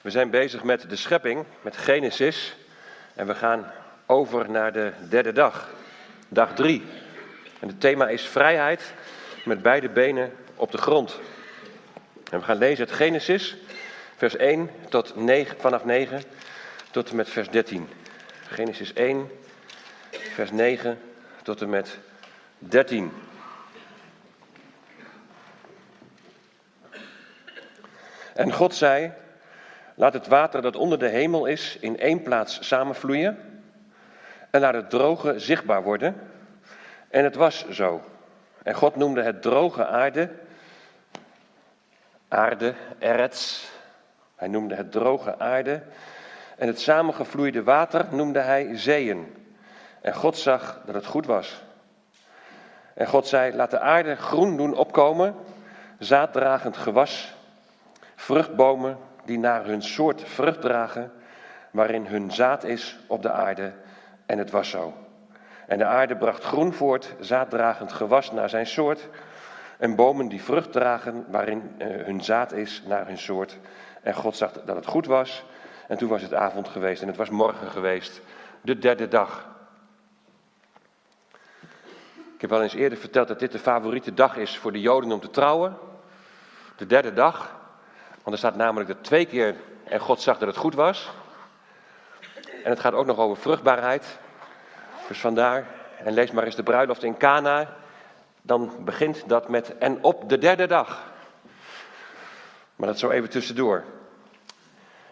We zijn bezig met de schepping, met Genesis. En we gaan over naar de derde dag, dag drie. En het thema is vrijheid met beide benen op de grond. En we gaan lezen het Genesis, vers 1 tot 9, vanaf 9 tot en met vers 13. Genesis 1, vers 9 tot en met 13. En God zei: Laat het water dat onder de hemel is in één plaats samenvloeien en laat het droge zichtbaar worden. En het was zo. En God noemde het droge aarde, aarde, erets. Hij noemde het droge aarde. En het samengevloeide water noemde hij zeeën. En God zag dat het goed was. En God zei: Laat de aarde groen doen opkomen, zaaddragend gewas, vruchtbomen die naar hun soort vrucht dragen, waarin hun zaad is op de aarde. En het was zo. En de aarde bracht groen voort, zaaddragend gewas naar zijn soort, en bomen die vrucht dragen, waarin eh, hun zaad is naar hun soort. En God zag dat het goed was. En toen was het avond geweest en het was morgen geweest, de derde dag. Ik heb al eens eerder verteld dat dit de favoriete dag is voor de Joden om te trouwen. De derde dag. Want er staat namelijk dat twee keer en God zag dat het goed was. En het gaat ook nog over vruchtbaarheid. Dus vandaar, en lees maar eens de bruiloft in Cana. Dan begint dat met en op de derde dag. Maar dat zo even tussendoor.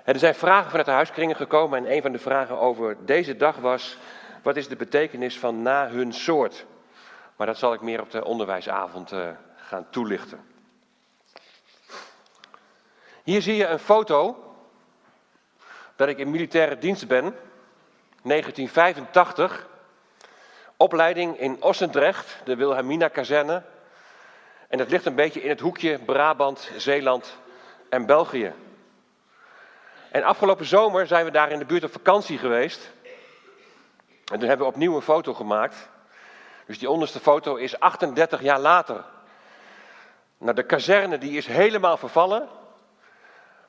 Er zijn vragen vanuit de huiskringen gekomen en een van de vragen over deze dag was: wat is de betekenis van na hun soort? Maar dat zal ik meer op de onderwijsavond uh, gaan toelichten. Hier zie je een foto dat ik in militaire dienst ben, 1985. Opleiding in Ossendrecht, de Wilhelmina-kazerne. En dat ligt een beetje in het hoekje Brabant, Zeeland en België. En afgelopen zomer zijn we daar in de buurt op vakantie geweest. En toen hebben we opnieuw een foto gemaakt. Dus die onderste foto is 38 jaar later. Nou, de kazerne die is helemaal vervallen.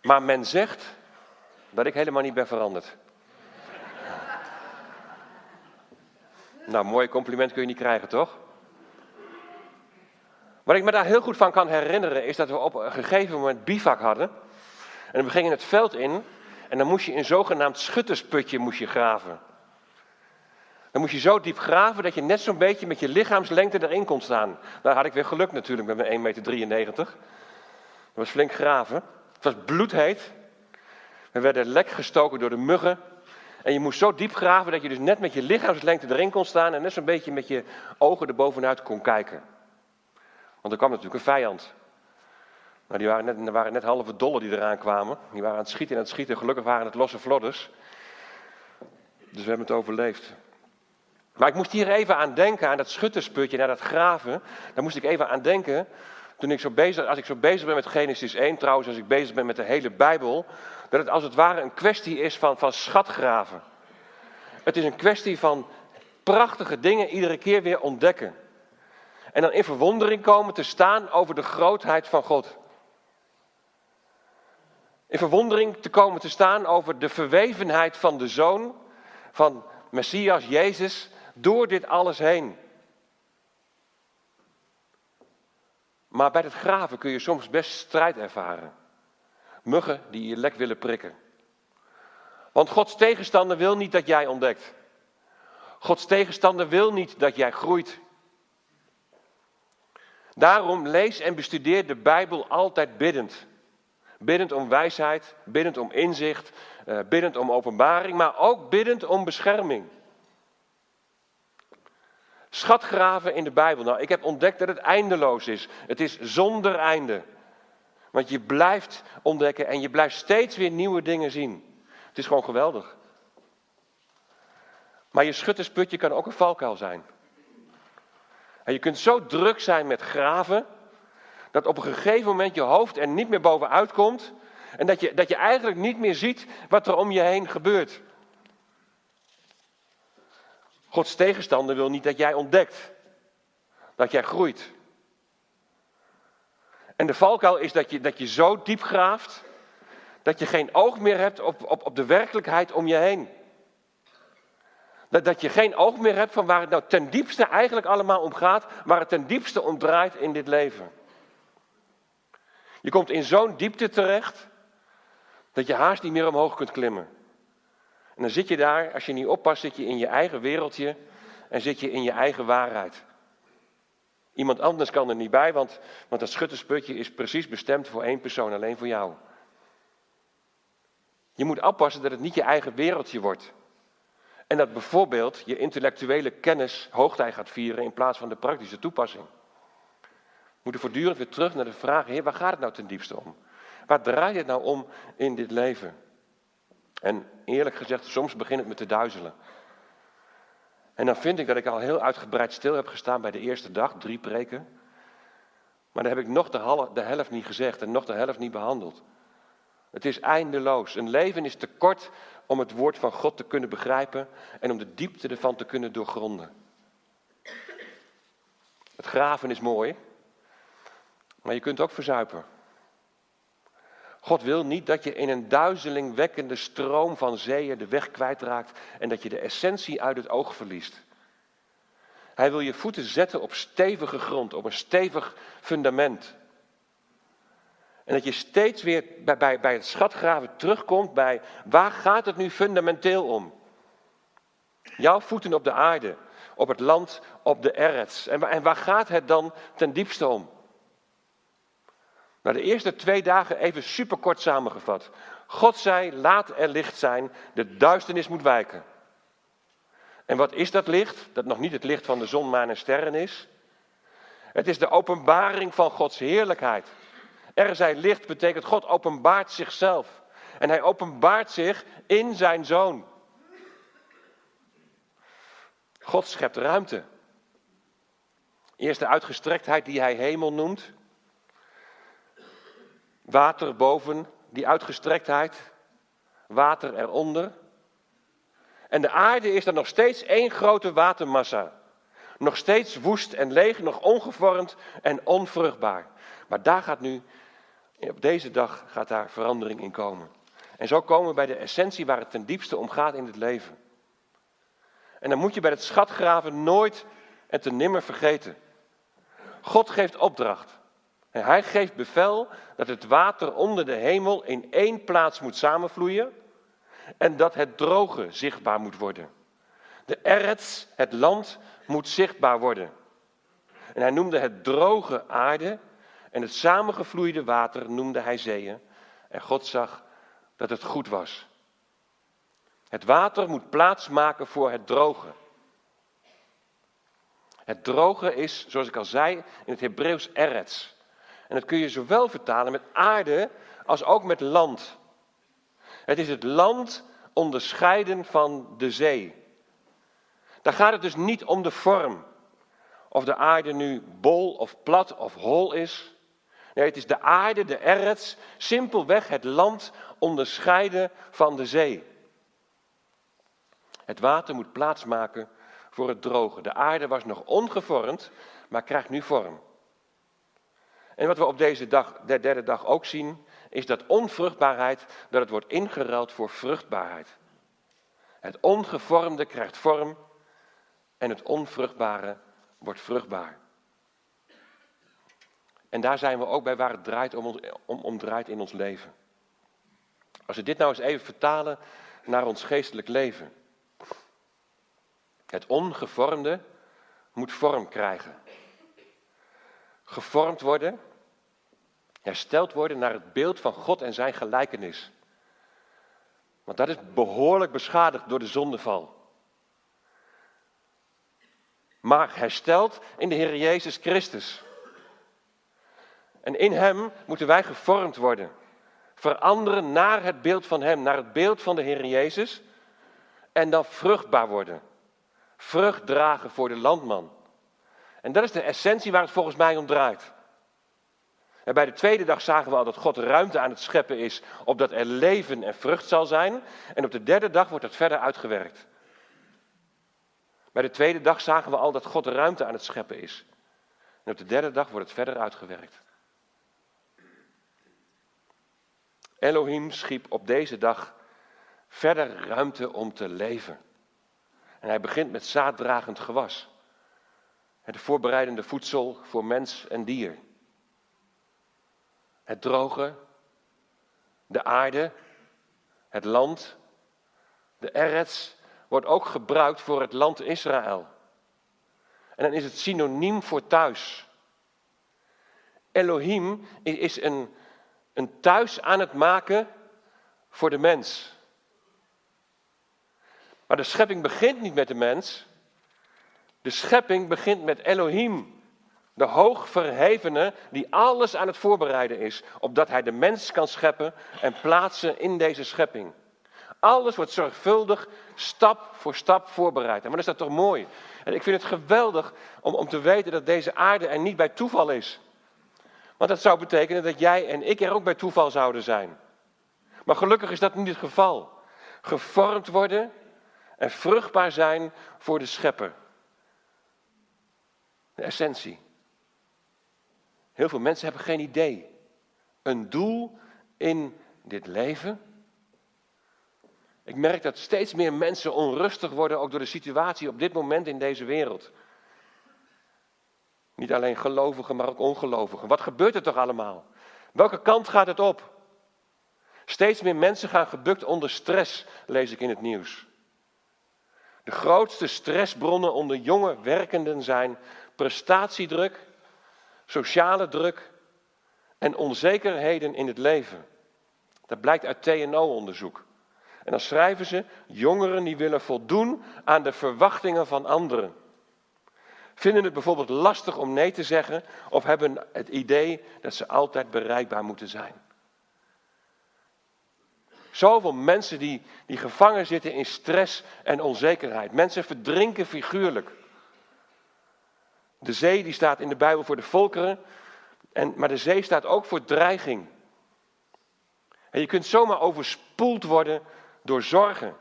Maar men zegt dat ik helemaal niet ben veranderd. nou, mooi compliment kun je niet krijgen, toch? Wat ik me daar heel goed van kan herinneren is dat we op een gegeven moment bivak hadden. En we gingen het veld in en dan moest je een zogenaamd schuttersputje moest je graven. Dan moest je zo diep graven dat je net zo'n beetje met je lichaamslengte erin kon staan. Daar had ik weer geluk natuurlijk met mijn 1,93 meter. Dat was flink graven. Het was bloedheet. We werden lek gestoken door de muggen. En je moest zo diep graven dat je dus net met je lichaamslengte erin kon staan en net zo'n beetje met je ogen erbovenuit kon kijken. Want er kwam natuurlijk een vijand. Nou, die waren net, waren net halve dollen die eraan kwamen. Die waren aan het schieten en aan het schieten. Gelukkig waren het losse vlodders. Dus we hebben het overleefd. Maar ik moest hier even aan denken, aan dat schuttersputje, naar dat graven. Daar moest ik even aan denken. Toen ik zo bezig, als ik zo bezig ben met Genesis 1, trouwens, als ik bezig ben met de hele Bijbel. Dat het als het ware een kwestie is van, van schatgraven. Het is een kwestie van prachtige dingen iedere keer weer ontdekken. En dan in verwondering komen te staan over de grootheid van God. In verwondering te komen te staan over de verwevenheid van de Zoon, van Messias Jezus, door dit alles heen. Maar bij het graven kun je soms best strijd ervaren. Muggen die je lek willen prikken. Want Gods tegenstander wil niet dat jij ontdekt. Gods tegenstander wil niet dat jij groeit. Daarom lees en bestudeer de Bijbel altijd biddend. Biddend om wijsheid, biddend om inzicht, eh, biddend om openbaring, maar ook biddend om bescherming. Schatgraven in de Bijbel. Nou, ik heb ontdekt dat het eindeloos is. Het is zonder einde. Want je blijft ontdekken en je blijft steeds weer nieuwe dingen zien. Het is gewoon geweldig. Maar je schuttersputje kan ook een valkuil zijn. En je kunt zo druk zijn met graven, dat op een gegeven moment je hoofd er niet meer bovenuit komt. En dat je, dat je eigenlijk niet meer ziet wat er om je heen gebeurt. Gods tegenstander wil niet dat jij ontdekt. Dat jij groeit. En de valkuil is dat je, dat je zo diep graaft. Dat je geen oog meer hebt op, op, op de werkelijkheid om je heen. Dat, dat je geen oog meer hebt van waar het nou ten diepste eigenlijk allemaal om gaat, waar het ten diepste om draait in dit leven. Je komt in zo'n diepte terecht dat je haast niet meer omhoog kunt klimmen. En dan zit je daar, als je niet oppast, zit je in je eigen wereldje en zit je in je eigen waarheid. Iemand anders kan er niet bij, want, want dat schuttersputje is precies bestemd voor één persoon, alleen voor jou. Je moet oppassen dat het niet je eigen wereldje wordt. En dat bijvoorbeeld je intellectuele kennis hoogtij gaat vieren in plaats van de praktische toepassing. We moeten voortdurend weer terug naar de vraag, heer, waar gaat het nou ten diepste om? Waar draait het nou om in dit leven? En eerlijk gezegd, soms begint het me te duizelen. En dan vind ik dat ik al heel uitgebreid stil heb gestaan bij de eerste dag, drie preken. Maar dan heb ik nog de, de helft niet gezegd en nog de helft niet behandeld. Het is eindeloos. Een leven is te kort om het woord van God te kunnen begrijpen en om de diepte ervan te kunnen doorgronden. Het graven is mooi, maar je kunt ook verzuipen. God wil niet dat je in een duizelingwekkende stroom van zeeën de weg kwijtraakt en dat je de essentie uit het oog verliest. Hij wil je voeten zetten op stevige grond, op een stevig fundament. En dat je steeds weer bij, bij, bij het schatgraven terugkomt bij waar gaat het nu fundamenteel om? Jouw voeten op de aarde, op het land, op de erts. En, en waar gaat het dan ten diepste om? Nou, de eerste twee dagen even superkort samengevat. God zei, laat er licht zijn, de duisternis moet wijken. En wat is dat licht? Dat nog niet het licht van de zon, maan en sterren is. Het is de openbaring van Gods heerlijkheid. Er zij licht betekent God openbaart zichzelf. En hij openbaart zich in zijn zoon. God schept ruimte. Eerst de uitgestrektheid die hij hemel noemt. Water boven, die uitgestrektheid. Water eronder. En de aarde is dan nog steeds één grote watermassa. Nog steeds woest en leeg, nog ongevormd en onvruchtbaar. Maar daar gaat nu, op deze dag, gaat daar verandering in komen. En zo komen we bij de essentie waar het ten diepste om gaat in het leven. En dan moet je bij het schatgraven nooit en te nimmer vergeten. God geeft opdracht. Hij geeft bevel dat het water onder de hemel in één plaats moet samenvloeien en dat het droge zichtbaar moet worden. De erets, het land, moet zichtbaar worden. En hij noemde het droge aarde en het samengevloeide water noemde hij zeeën. En God zag dat het goed was. Het water moet plaats maken voor het droge. Het droge is, zoals ik al zei, in het Hebreeuws erets. En dat kun je zowel vertalen met aarde als ook met land. Het is het land onderscheiden van de zee. Daar gaat het dus niet om de vorm. Of de aarde nu bol of plat of hol is. Nee, het is de aarde, de erts, simpelweg het land onderscheiden van de zee. Het water moet plaatsmaken voor het droge. De aarde was nog ongevormd, maar krijgt nu vorm. En wat we op deze dag, de derde dag ook zien, is dat onvruchtbaarheid, dat het wordt ingeruild voor vruchtbaarheid. Het ongevormde krijgt vorm en het onvruchtbare wordt vruchtbaar. En daar zijn we ook bij waar het draait om, om, om draait in ons leven. Als we dit nou eens even vertalen naar ons geestelijk leven. Het ongevormde moet vorm krijgen. Gevormd worden hersteld worden naar het beeld van God en zijn gelijkenis. Want dat is behoorlijk beschadigd door de zondeval. Maar hersteld in de Heer Jezus Christus. En in Hem moeten wij gevormd worden. Veranderen naar het beeld van Hem, naar het beeld van de Heer Jezus. En dan vruchtbaar worden. Vrucht dragen voor de landman. En dat is de essentie waar het volgens mij om draait. En bij de tweede dag zagen we al dat God ruimte aan het scheppen is, opdat er leven en vrucht zal zijn. En op de derde dag wordt dat verder uitgewerkt. Bij de tweede dag zagen we al dat God ruimte aan het scheppen is. En op de derde dag wordt het verder uitgewerkt. Elohim schiep op deze dag verder ruimte om te leven. En hij begint met zaaddragend gewas. Het voorbereidende voedsel voor mens en dier. Het droge, de aarde, het land, de erets wordt ook gebruikt voor het land Israël. En dan is het synoniem voor thuis. Elohim is een, een thuis aan het maken voor de mens. Maar de schepping begint niet met de mens. De schepping begint met Elohim, de hoogverhevene die alles aan het voorbereiden is, opdat hij de mens kan scheppen en plaatsen in deze schepping. Alles wordt zorgvuldig, stap voor stap voorbereid. Maar dat is dat toch mooi? En ik vind het geweldig om, om te weten dat deze aarde er niet bij toeval is. Want dat zou betekenen dat jij en ik er ook bij toeval zouden zijn. Maar gelukkig is dat niet het geval. Gevormd worden en vruchtbaar zijn voor de schepper. De essentie. Heel veel mensen hebben geen idee. Een doel in dit leven. Ik merk dat steeds meer mensen onrustig worden, ook door de situatie op dit moment in deze wereld. Niet alleen gelovigen, maar ook ongelovigen. Wat gebeurt er toch allemaal? Welke kant gaat het op? Steeds meer mensen gaan gebukt onder stress, lees ik in het nieuws. De grootste stressbronnen onder jonge werkenden zijn prestatiedruk, sociale druk en onzekerheden in het leven. Dat blijkt uit TNO-onderzoek. En dan schrijven ze jongeren die willen voldoen aan de verwachtingen van anderen. Vinden het bijvoorbeeld lastig om nee te zeggen of hebben het idee dat ze altijd bereikbaar moeten zijn. Zoveel mensen die, die gevangen zitten in stress en onzekerheid. Mensen verdrinken figuurlijk. De zee die staat in de Bijbel voor de volkeren, en, maar de zee staat ook voor dreiging. En je kunt zomaar overspoeld worden door zorgen.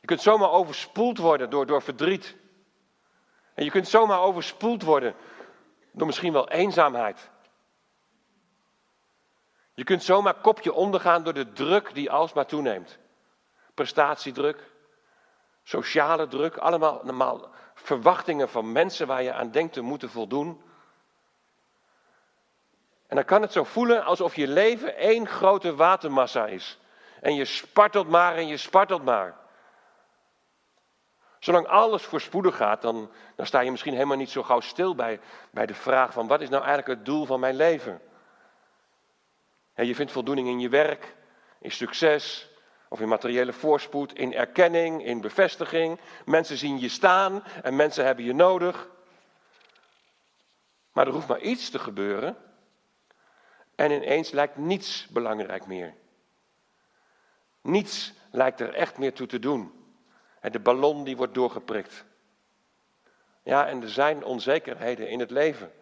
Je kunt zomaar overspoeld worden door, door verdriet. En je kunt zomaar overspoeld worden door misschien wel eenzaamheid. Je kunt zomaar kopje ondergaan door de druk die alsmaar toeneemt. Prestatiedruk, sociale druk, allemaal normaal verwachtingen van mensen waar je aan denkt te moeten voldoen. En dan kan het zo voelen alsof je leven één grote watermassa is. En je spartelt maar en je spartelt maar. Zolang alles voorspoedig gaat, dan, dan sta je misschien helemaal niet zo gauw stil bij, bij de vraag van wat is nou eigenlijk het doel van mijn leven? je vindt voldoening in je werk, in succes, of in materiële voorspoed, in erkenning, in bevestiging. Mensen zien je staan en mensen hebben je nodig. Maar er hoeft maar iets te gebeuren en ineens lijkt niets belangrijk meer. Niets lijkt er echt meer toe te doen. En de ballon die wordt doorgeprikt. Ja, en er zijn onzekerheden in het leven.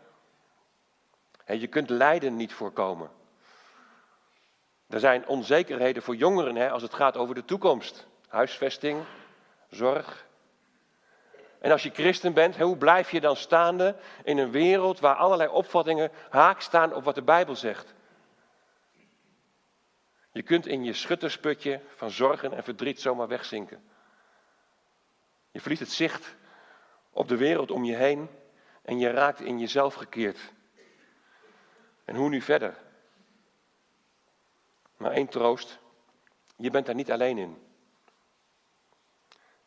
je kunt lijden niet voorkomen. Er zijn onzekerheden voor jongeren hè, als het gaat over de toekomst. Huisvesting, zorg. En als je christen bent, hoe blijf je dan staande in een wereld waar allerlei opvattingen haak staan op wat de Bijbel zegt? Je kunt in je schuttersputje van zorgen en verdriet zomaar wegzinken. Je verliest het zicht op de wereld om je heen en je raakt in jezelf gekeerd. En hoe nu verder? Maar één troost, je bent daar niet alleen in.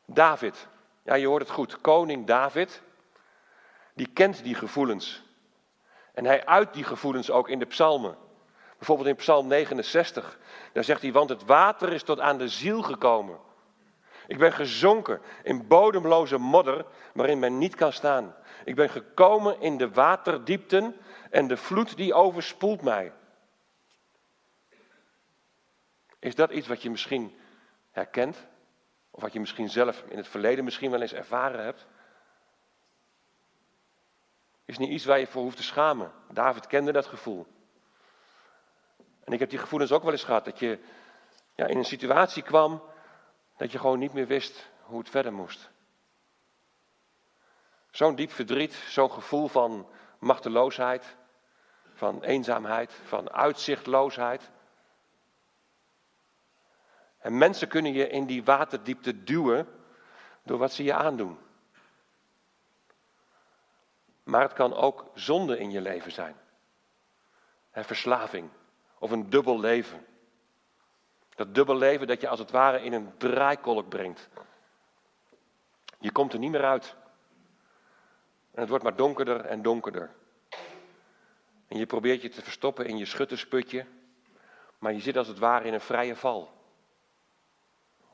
David, ja je hoort het goed, koning David, die kent die gevoelens. En hij uit die gevoelens ook in de psalmen. Bijvoorbeeld in Psalm 69, daar zegt hij, want het water is tot aan de ziel gekomen. Ik ben gezonken in bodemloze modder waarin men niet kan staan. Ik ben gekomen in de waterdiepten en de vloed die overspoelt mij. Is dat iets wat je misschien herkent? Of wat je misschien zelf in het verleden misschien wel eens ervaren hebt? Is niet iets waar je voor hoeft te schamen. David kende dat gevoel. En ik heb die gevoelens ook wel eens gehad. Dat je ja, in een situatie kwam dat je gewoon niet meer wist hoe het verder moest. Zo'n diep verdriet, zo'n gevoel van machteloosheid, van eenzaamheid, van uitzichtloosheid. En mensen kunnen je in die waterdiepte duwen door wat ze je aandoen. Maar het kan ook zonde in je leven zijn. Verslaving of een dubbel leven. Dat dubbel leven dat je als het ware in een draaikolk brengt. Je komt er niet meer uit. En het wordt maar donkerder en donkerder. En je probeert je te verstoppen in je schuttersputje, maar je zit als het ware in een vrije val.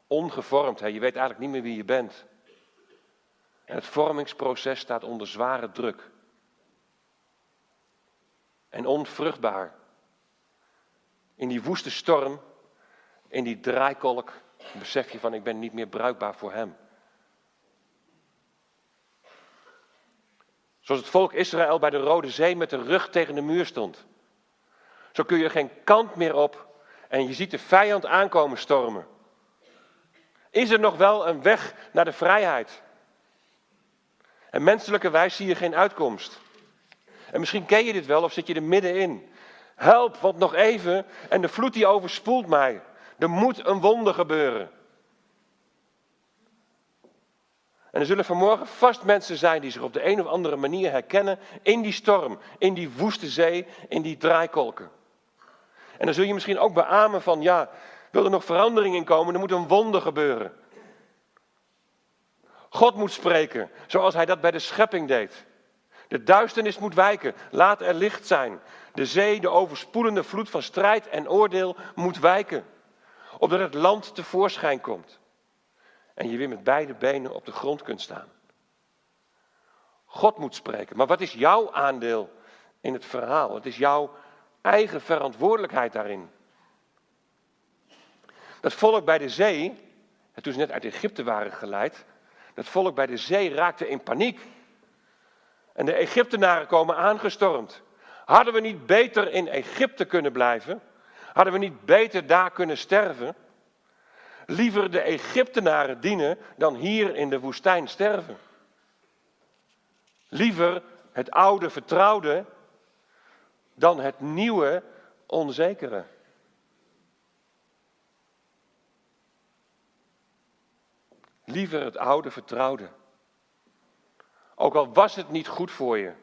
Ongevormd, hè? je weet eigenlijk niet meer wie je bent. En het vormingsproces staat onder zware druk. En onvruchtbaar. In die woeste storm, in die draaikolk, besef je van ik ben niet meer bruikbaar voor hem. Zoals het volk Israël bij de Rode Zee met de rug tegen de muur stond. Zo kun je geen kant meer op en je ziet de vijand aankomen stormen. Is er nog wel een weg naar de vrijheid? En menselijke wijs zie je geen uitkomst. En misschien ken je dit wel of zit je er middenin. Help, want nog even en de vloed die overspoelt mij. Er moet een wonder gebeuren. En er zullen vanmorgen vast mensen zijn die zich op de een of andere manier herkennen in die storm, in die woeste zee, in die draaikolken. En dan zul je misschien ook beamen van, ja, wil er nog verandering in komen, er moet een wonder gebeuren. God moet spreken, zoals hij dat bij de schepping deed. De duisternis moet wijken, laat er licht zijn. De zee, de overspoelende vloed van strijd en oordeel moet wijken, opdat het land tevoorschijn komt en je weer met beide benen op de grond kunt staan. God moet spreken. Maar wat is jouw aandeel in het verhaal? Wat is jouw eigen verantwoordelijkheid daarin? Dat volk bij de zee, toen ze net uit Egypte waren geleid, dat volk bij de zee raakte in paniek. En de Egyptenaren komen aangestormd. Hadden we niet beter in Egypte kunnen blijven? Hadden we niet beter daar kunnen sterven? liever de Egyptenaren dienen dan hier in de woestijn sterven. Liever het oude vertrouwde dan het nieuwe onzekere. Liever het oude vertrouwde. Ook al was het niet goed voor je.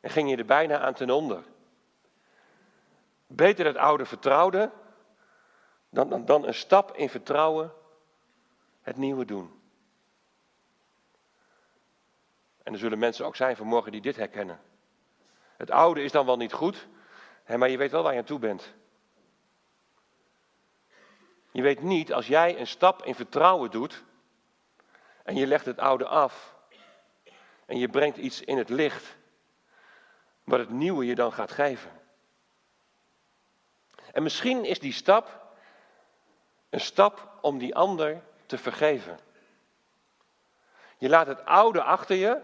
En ging je er bijna aan ten onder. Beter het oude vertrouwde dan, dan, dan een stap in vertrouwen het nieuwe doen. En er zullen mensen ook zijn vanmorgen die dit herkennen. Het oude is dan wel niet goed, maar je weet wel waar je aan toe bent. Je weet niet, als jij een stap in vertrouwen doet en je legt het oude af en je brengt iets in het licht, wat het nieuwe je dan gaat geven. En misschien is die stap een stap om die ander te vergeven. Je laat het oude achter je.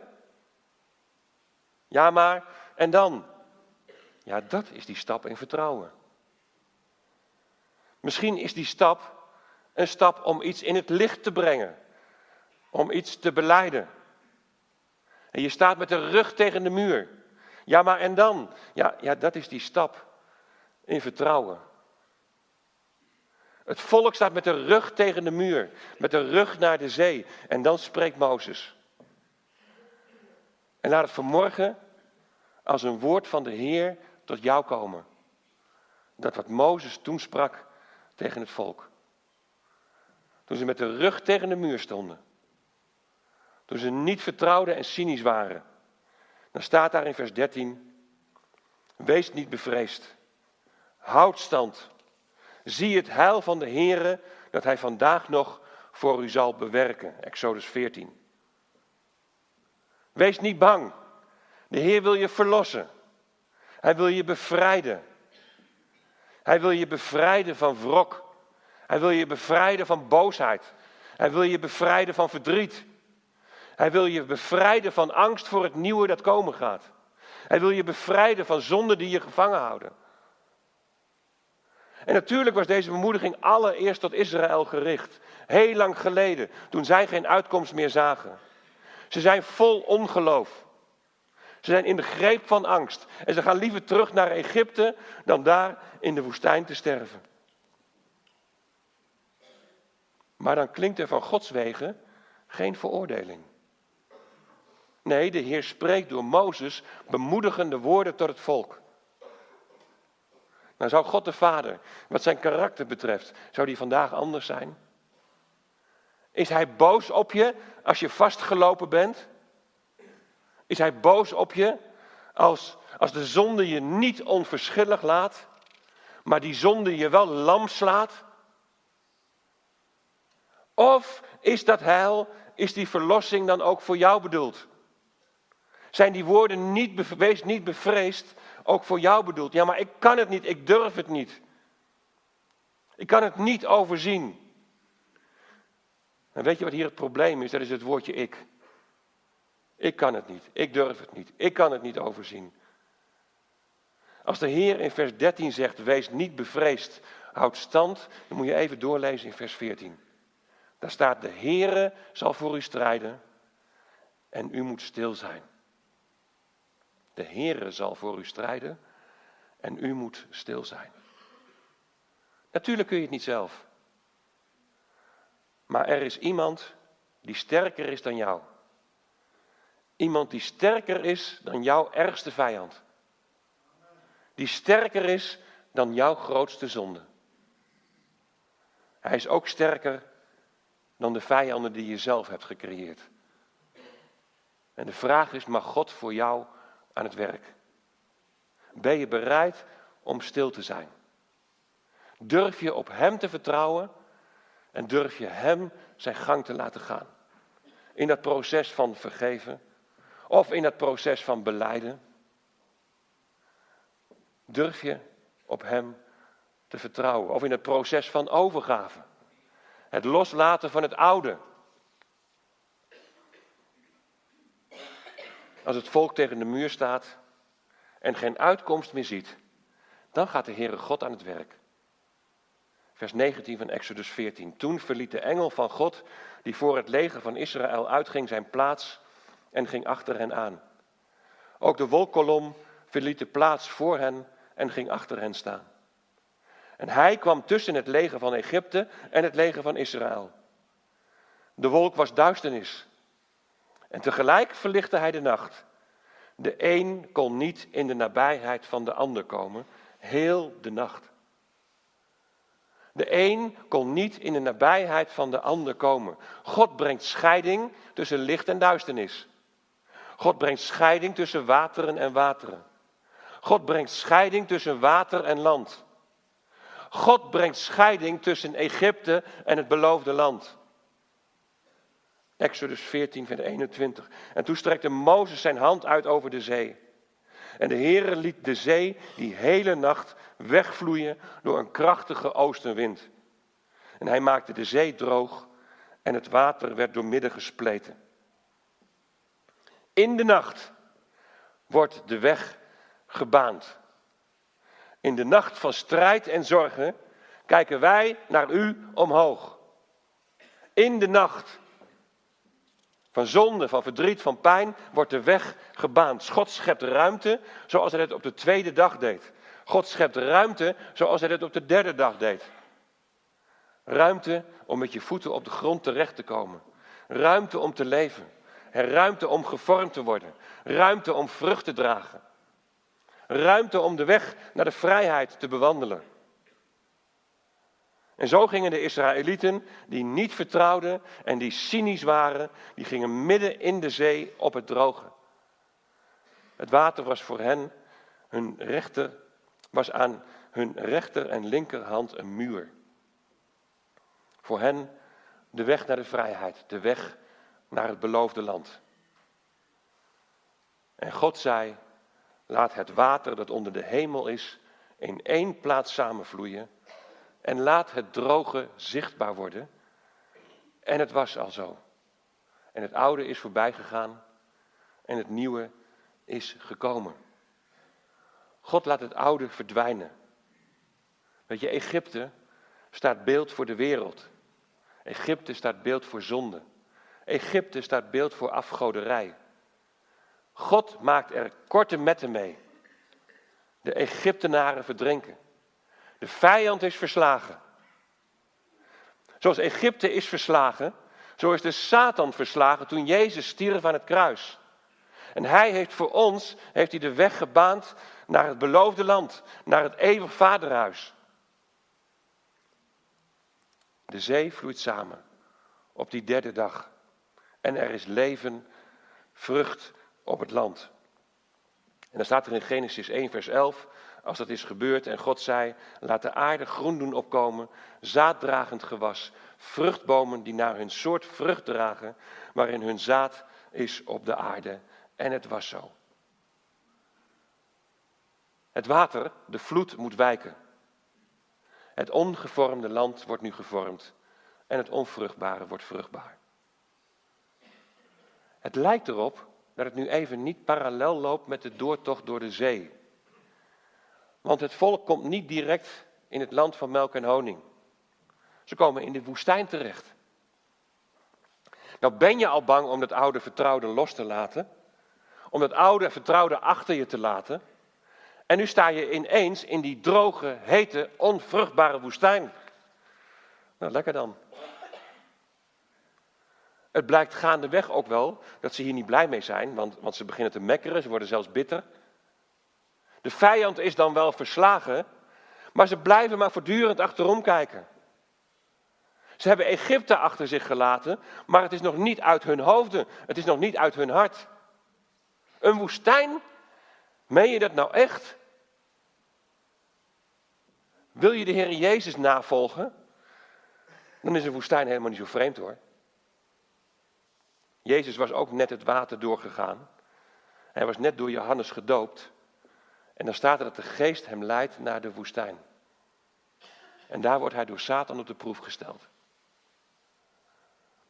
Ja, maar, en dan? Ja, dat is die stap in vertrouwen. Misschien is die stap een stap om iets in het licht te brengen. Om iets te beleiden. En je staat met de rug tegen de muur. Ja, maar en dan? Ja, ja dat is die stap in vertrouwen. Het volk staat met de rug tegen de muur, met de rug naar de zee. En dan spreekt Mozes. En laat het vanmorgen als een woord van de Heer tot jou komen. Dat wat Mozes toen sprak tegen het volk. Toen ze met de rug tegen de muur stonden. Toen ze niet vertrouwden en cynisch waren. Dan staat daar in vers 13. Wees niet bevreesd. Houd stand. Zie het heil van de Heere dat hij vandaag nog voor u zal bewerken. Exodus 14. Wees niet bang. De Heer wil je verlossen. Hij wil je bevrijden. Hij wil je bevrijden van wrok. Hij wil je bevrijden van boosheid. Hij wil je bevrijden van verdriet. Hij wil je bevrijden van angst voor het nieuwe dat komen gaat. Hij wil je bevrijden van zonden die je gevangen houden. En natuurlijk was deze bemoediging allereerst tot Israël gericht. Heel lang geleden, toen zij geen uitkomst meer zagen. Ze zijn vol ongeloof. Ze zijn in de greep van angst. En ze gaan liever terug naar Egypte dan daar in de woestijn te sterven. Maar dan klinkt er van Gods wegen geen veroordeling. Nee, de Heer spreekt door Mozes bemoedigende woorden tot het volk. Nou zou God de Vader, wat zijn karakter betreft, zou die vandaag anders zijn? Is hij boos op je als je vastgelopen bent? Is hij boos op je als, als de zonde je niet onverschillig laat, maar die zonde je wel lam slaat? Of is dat heil, is die verlossing dan ook voor jou bedoeld? Zijn die woorden niet, wees niet bevreesd, ook voor jou bedoeld? Ja, maar ik kan het niet, ik durf het niet. Ik kan het niet overzien. En weet je wat hier het probleem is? Dat is het woordje ik. Ik kan het niet, ik durf het niet, ik kan het niet overzien. Als de Heer in vers 13 zegt, wees niet bevreesd, houd stand, dan moet je even doorlezen in vers 14. Daar staat, de Heere zal voor u strijden en u moet stil zijn. De Heere zal voor u strijden en u moet stil zijn. Natuurlijk kun je het niet zelf. Maar er is iemand die sterker is dan jou. Iemand die sterker is dan jouw ergste vijand. Die sterker is dan jouw grootste zonde. Hij is ook sterker dan de vijanden die je zelf hebt gecreëerd. En de vraag is, mag God voor jou aan het werk? Ben je bereid om stil te zijn? Durf je op Hem te vertrouwen en durf je Hem zijn gang te laten gaan? In dat proces van vergeven of in dat proces van beleiden. Durf je op Hem te vertrouwen of in het proces van overgave? Het loslaten van het oude. Als het volk tegen de muur staat en geen uitkomst meer ziet, dan gaat de Heere God aan het werk. Vers 19 van Exodus 14. Toen verliet de engel van God, die voor het leger van Israël uitging, zijn plaats en ging achter hen aan. Ook de wolkolom verliet de plaats voor hen en ging achter hen staan. En hij kwam tussen het leger van Egypte en het leger van Israël. De wolk was duisternis. En tegelijk verlichtte hij de nacht. De een kon niet in de nabijheid van de ander komen, heel de nacht. De een kon niet in de nabijheid van de ander komen. God brengt scheiding tussen licht en duisternis. God brengt scheiding tussen wateren en wateren. God brengt scheiding tussen water en land. God brengt scheiding tussen Egypte en het beloofde land. Exodus 14, vers 21. En toen strekte Mozes zijn hand uit over de zee. En de Heere liet de zee die hele nacht wegvloeien door een krachtige oostenwind. En hij maakte de zee droog en het water werd doormidden gespleten. In de nacht wordt de weg gebaand. In de nacht van strijd en zorgen kijken wij naar u omhoog. In de nacht van zonde, van verdriet, van pijn wordt de weg gebaand. God schept ruimte zoals hij het op de tweede dag deed. God schept ruimte zoals hij het op de derde dag deed. Ruimte om met je voeten op de grond terecht te komen. Ruimte om te leven. Ruimte om gevormd te worden. Ruimte om vrucht te dragen. Ruimte om de weg naar de vrijheid te bewandelen. En zo gingen de Israëlieten, die niet vertrouwden en die cynisch waren, die gingen midden in de zee op het droge. Het water was voor hen, hun rechter, was aan hun rechter en linkerhand een muur. Voor hen de weg naar de vrijheid, de weg naar het beloofde land. En God zei, laat het water dat onder de hemel is in één plaats samenvloeien en laat het droge zichtbaar worden. En het was al zo. En het oude is voorbij gegaan en het nieuwe is gekomen. God laat het oude verdwijnen. Weet je, Egypte staat beeld voor de wereld. Egypte staat beeld voor zonde. Egypte staat beeld voor afgoderij. God maakt er korte metten mee. De Egyptenaren verdrinken. De vijand is verslagen. Zoals Egypte is verslagen, zo is de Satan verslagen toen Jezus stierf aan het kruis. En hij heeft voor ons heeft hij de weg gebaand naar het beloofde land, naar het eeuwig vaderhuis. De zee vloeit samen op die derde dag. En er is leven, vrucht op het land. En dan staat er in Genesis 1, vers 11, als dat is gebeurd en God zei, laat de aarde groen doen opkomen, zaaddragend gewas, vruchtbomen die naar hun soort vrucht dragen, waarin hun zaad is op de aarde. En het was zo. Het water, de vloed, moet wijken. Het ongevormde land wordt nu gevormd en het onvruchtbare wordt vruchtbaar. Het lijkt erop dat het nu even niet parallel loopt met de doortocht door de zee. Want het volk komt niet direct in het land van melk en honing. Ze komen in de woestijn terecht. Nou ben je al bang om dat oude vertrouwde los te laten, om dat oude vertrouwde achter je te laten. En nu sta je ineens in die droge, hete, onvruchtbare woestijn. Nou, lekker dan. Het blijkt gaandeweg ook wel dat ze hier niet blij mee zijn, want, want ze beginnen te mekkeren, ze worden zelfs bitter. De vijand is dan wel verslagen, maar ze blijven maar voortdurend achterom kijken. Ze hebben Egypte achter zich gelaten, maar het is nog niet uit hun hoofden, het is nog niet uit hun hart. Een woestijn? Meen je dat nou echt? Wil je de Heer Jezus navolgen? Dan is een woestijn helemaal niet zo vreemd hoor. Jezus was ook net het water doorgegaan. Hij was net door Johannes gedoopt. En dan staat er dat de geest hem leidt naar de woestijn. En daar wordt hij door Satan op de proef gesteld.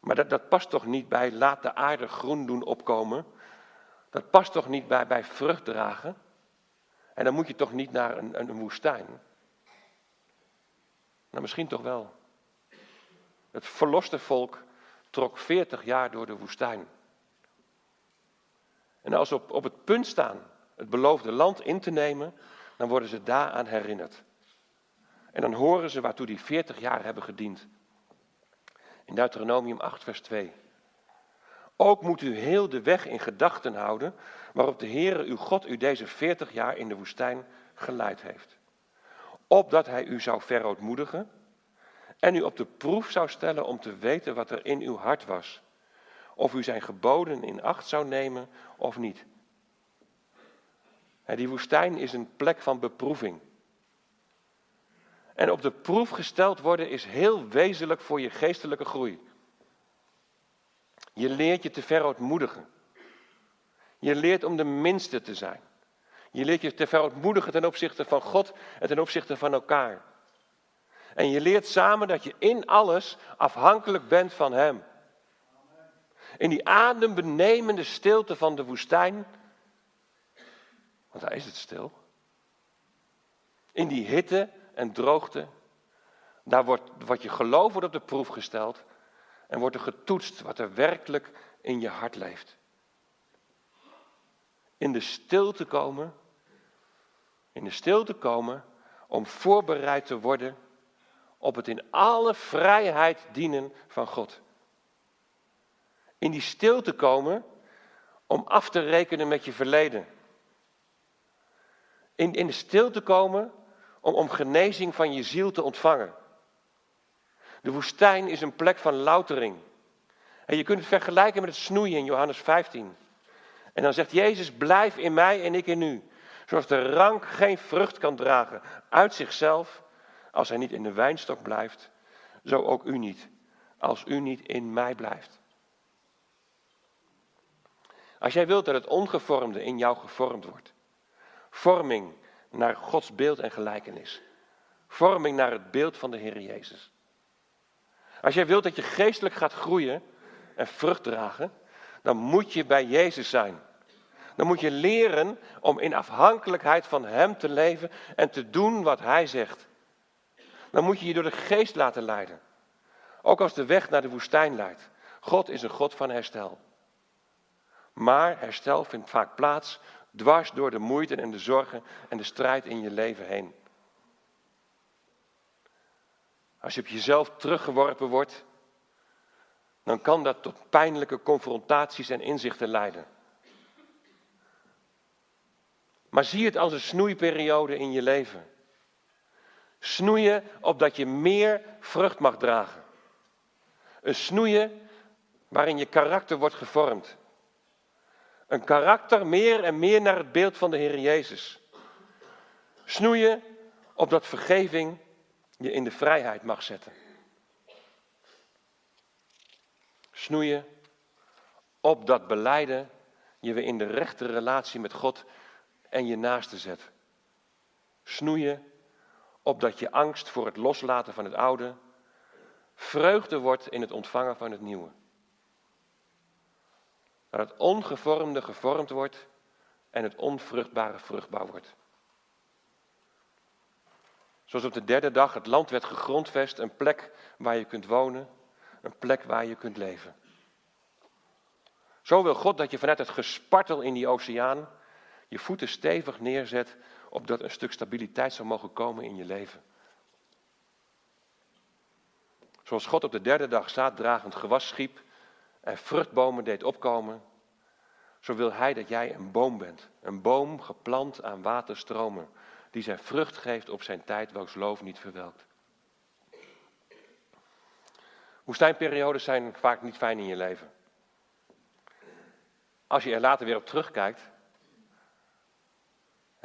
Maar dat, dat past toch niet bij laat de aarde groen doen opkomen. Dat past toch niet bij, bij vrucht dragen. En dan moet je toch niet naar een, een, woestijn. Nou, misschien toch wel. Het verloste volk trok 40 jaar door de woestijn. En als ze op, op het punt staan het beloofde land in te nemen, dan worden ze daaraan herinnerd. En dan horen ze waartoe die 40 jaar hebben gediend. In Deuteronomium 8, vers 2. Ook moet u heel de weg in gedachten houden waarop de Heere uw God u deze 40 jaar in de woestijn geleid heeft. Opdat hij u zou verootmoedigen en u op de proef zou stellen om te weten wat er in uw hart was. Of u zijn geboden in acht zou nemen of niet. Die woestijn is een plek van beproeving. En op de proef gesteld worden is heel wezenlijk voor je geestelijke groei. Je leert je te verootmoedigen. Je leert om de minste te zijn. Je leert je te verootmoedigen ten opzichte van God en ten opzichte van elkaar. En je leert samen dat je in alles afhankelijk bent van Hem. In die adembenemende stilte van de woestijn, want daar is het stil. In die hitte en droogte, daar wordt wat je geloof wordt op de proef gesteld en wordt er getoetst wat er werkelijk in je hart leeft. In de stilte komen, in de stilte komen om voorbereid te worden op het in alle vrijheid dienen van God. In die stilte komen om af te rekenen met je verleden. In, in de stilte komen om, om genezing van je ziel te ontvangen. De woestijn is een plek van loutering. En je kunt het vergelijken met het snoeien in Johannes 15. En dan zegt Jezus, blijf in mij en ik in u. Zoals de rank geen vrucht kan dragen uit zichzelf, als hij niet in de wijnstok blijft, zo ook u niet, als u niet in mij blijft. Als jij wilt dat het ongevormde in jou gevormd wordt, vorming naar Gods beeld en gelijkenis, vorming naar het beeld van de Heer Jezus. Als jij wilt dat je geestelijk gaat groeien en vrucht dragen, dan moet je bij Jezus zijn. Dan moet je leren om in afhankelijkheid van Hem te leven en te doen wat Hij zegt dan moet je je door de geest laten leiden. Ook als de weg naar de woestijn leidt. God is een God van herstel. Maar herstel vindt vaak plaats dwars door de moeite en de zorgen en de strijd in je leven heen. Als je op jezelf teruggeworpen wordt, dan kan dat tot pijnlijke confrontaties en inzichten leiden. Maar zie het als een snoeiperiode in je leven. Snoeien opdat je meer vrucht mag dragen. Een snoeien waarin je karakter wordt gevormd. Een karakter meer en meer naar het beeld van de Heer Jezus. Snoeien opdat vergeving je in de vrijheid mag zetten. Snoeien opdat beleiden je weer in de rechte relatie met God en je naaste zet. Snoeien opdat je angst voor het loslaten van het oude vreugde wordt in het ontvangen van het nieuwe. Dat het ongevormde gevormd wordt en het onvruchtbare vruchtbaar wordt. Zoals op de derde dag het land werd gegrondvest, een plek waar je kunt wonen, een plek waar je kunt leven. Zo wil God dat je vanuit het gespartel in die oceaan je voeten stevig neerzet, opdat een stuk stabiliteit zou mogen komen in je leven. Zoals God op de derde dag zaaddragend gewas schiep en vruchtbomen deed opkomen, zo wil Hij dat jij een boom bent. Een boom geplant aan waterstromen, die zijn vrucht geeft op zijn tijd, welks loof niet verwelkt. Woestijnperiodes zijn vaak niet fijn in je leven. Als je er later weer op terugkijkt,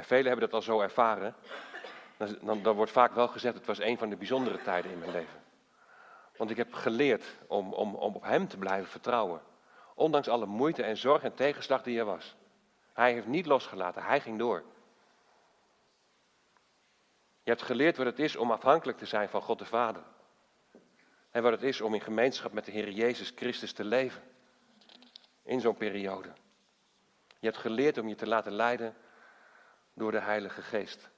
en velen hebben dat al zo ervaren, dan, dan, wordt vaak wel gezegd, het was een van de bijzondere tijden in mijn leven. Want ik heb geleerd om, om, om op Hem te blijven vertrouwen. Ondanks alle moeite en zorg en tegenslag die er was. Hij heeft niet losgelaten, hij ging door. Je hebt geleerd wat het is om afhankelijk te zijn van God de Vader. En wat het is om in gemeenschap met de Heer Jezus Christus te leven. In zo'n periode. Je hebt geleerd om je te laten leiden door de Heilige Geest.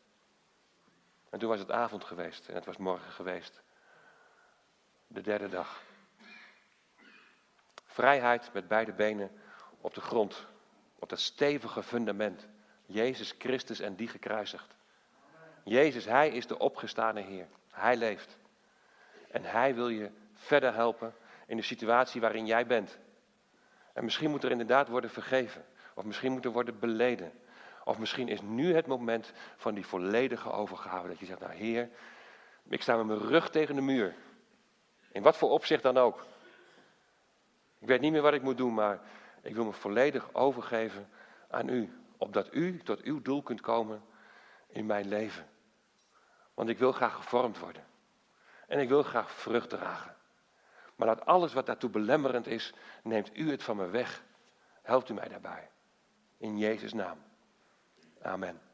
En toen was het avond geweest en het was morgen geweest. De derde dag. Vrijheid met beide benen op de grond, op dat stevige fundament. Jezus Christus en die gekruisigd. Jezus, Hij is de opgestane Heer. Hij leeft. En Hij wil je verder helpen in de situatie waarin jij bent. En misschien moet er inderdaad worden vergeven. Of misschien moet er worden beleden. Of misschien is nu het moment van die volledige overgave. Dat je zegt, nou Heer, ik sta met mijn rug tegen de muur. In wat voor opzicht dan ook. Ik weet niet meer wat ik moet doen, maar ik wil me volledig overgeven aan u. Opdat u tot uw doel kunt komen in mijn leven. Want ik wil graag gevormd worden. En ik wil graag vrucht dragen. Maar dat alles wat daartoe belemmerend is, neemt u het van me weg. Helpt u mij daarbij. In Jezus' naam. Amen.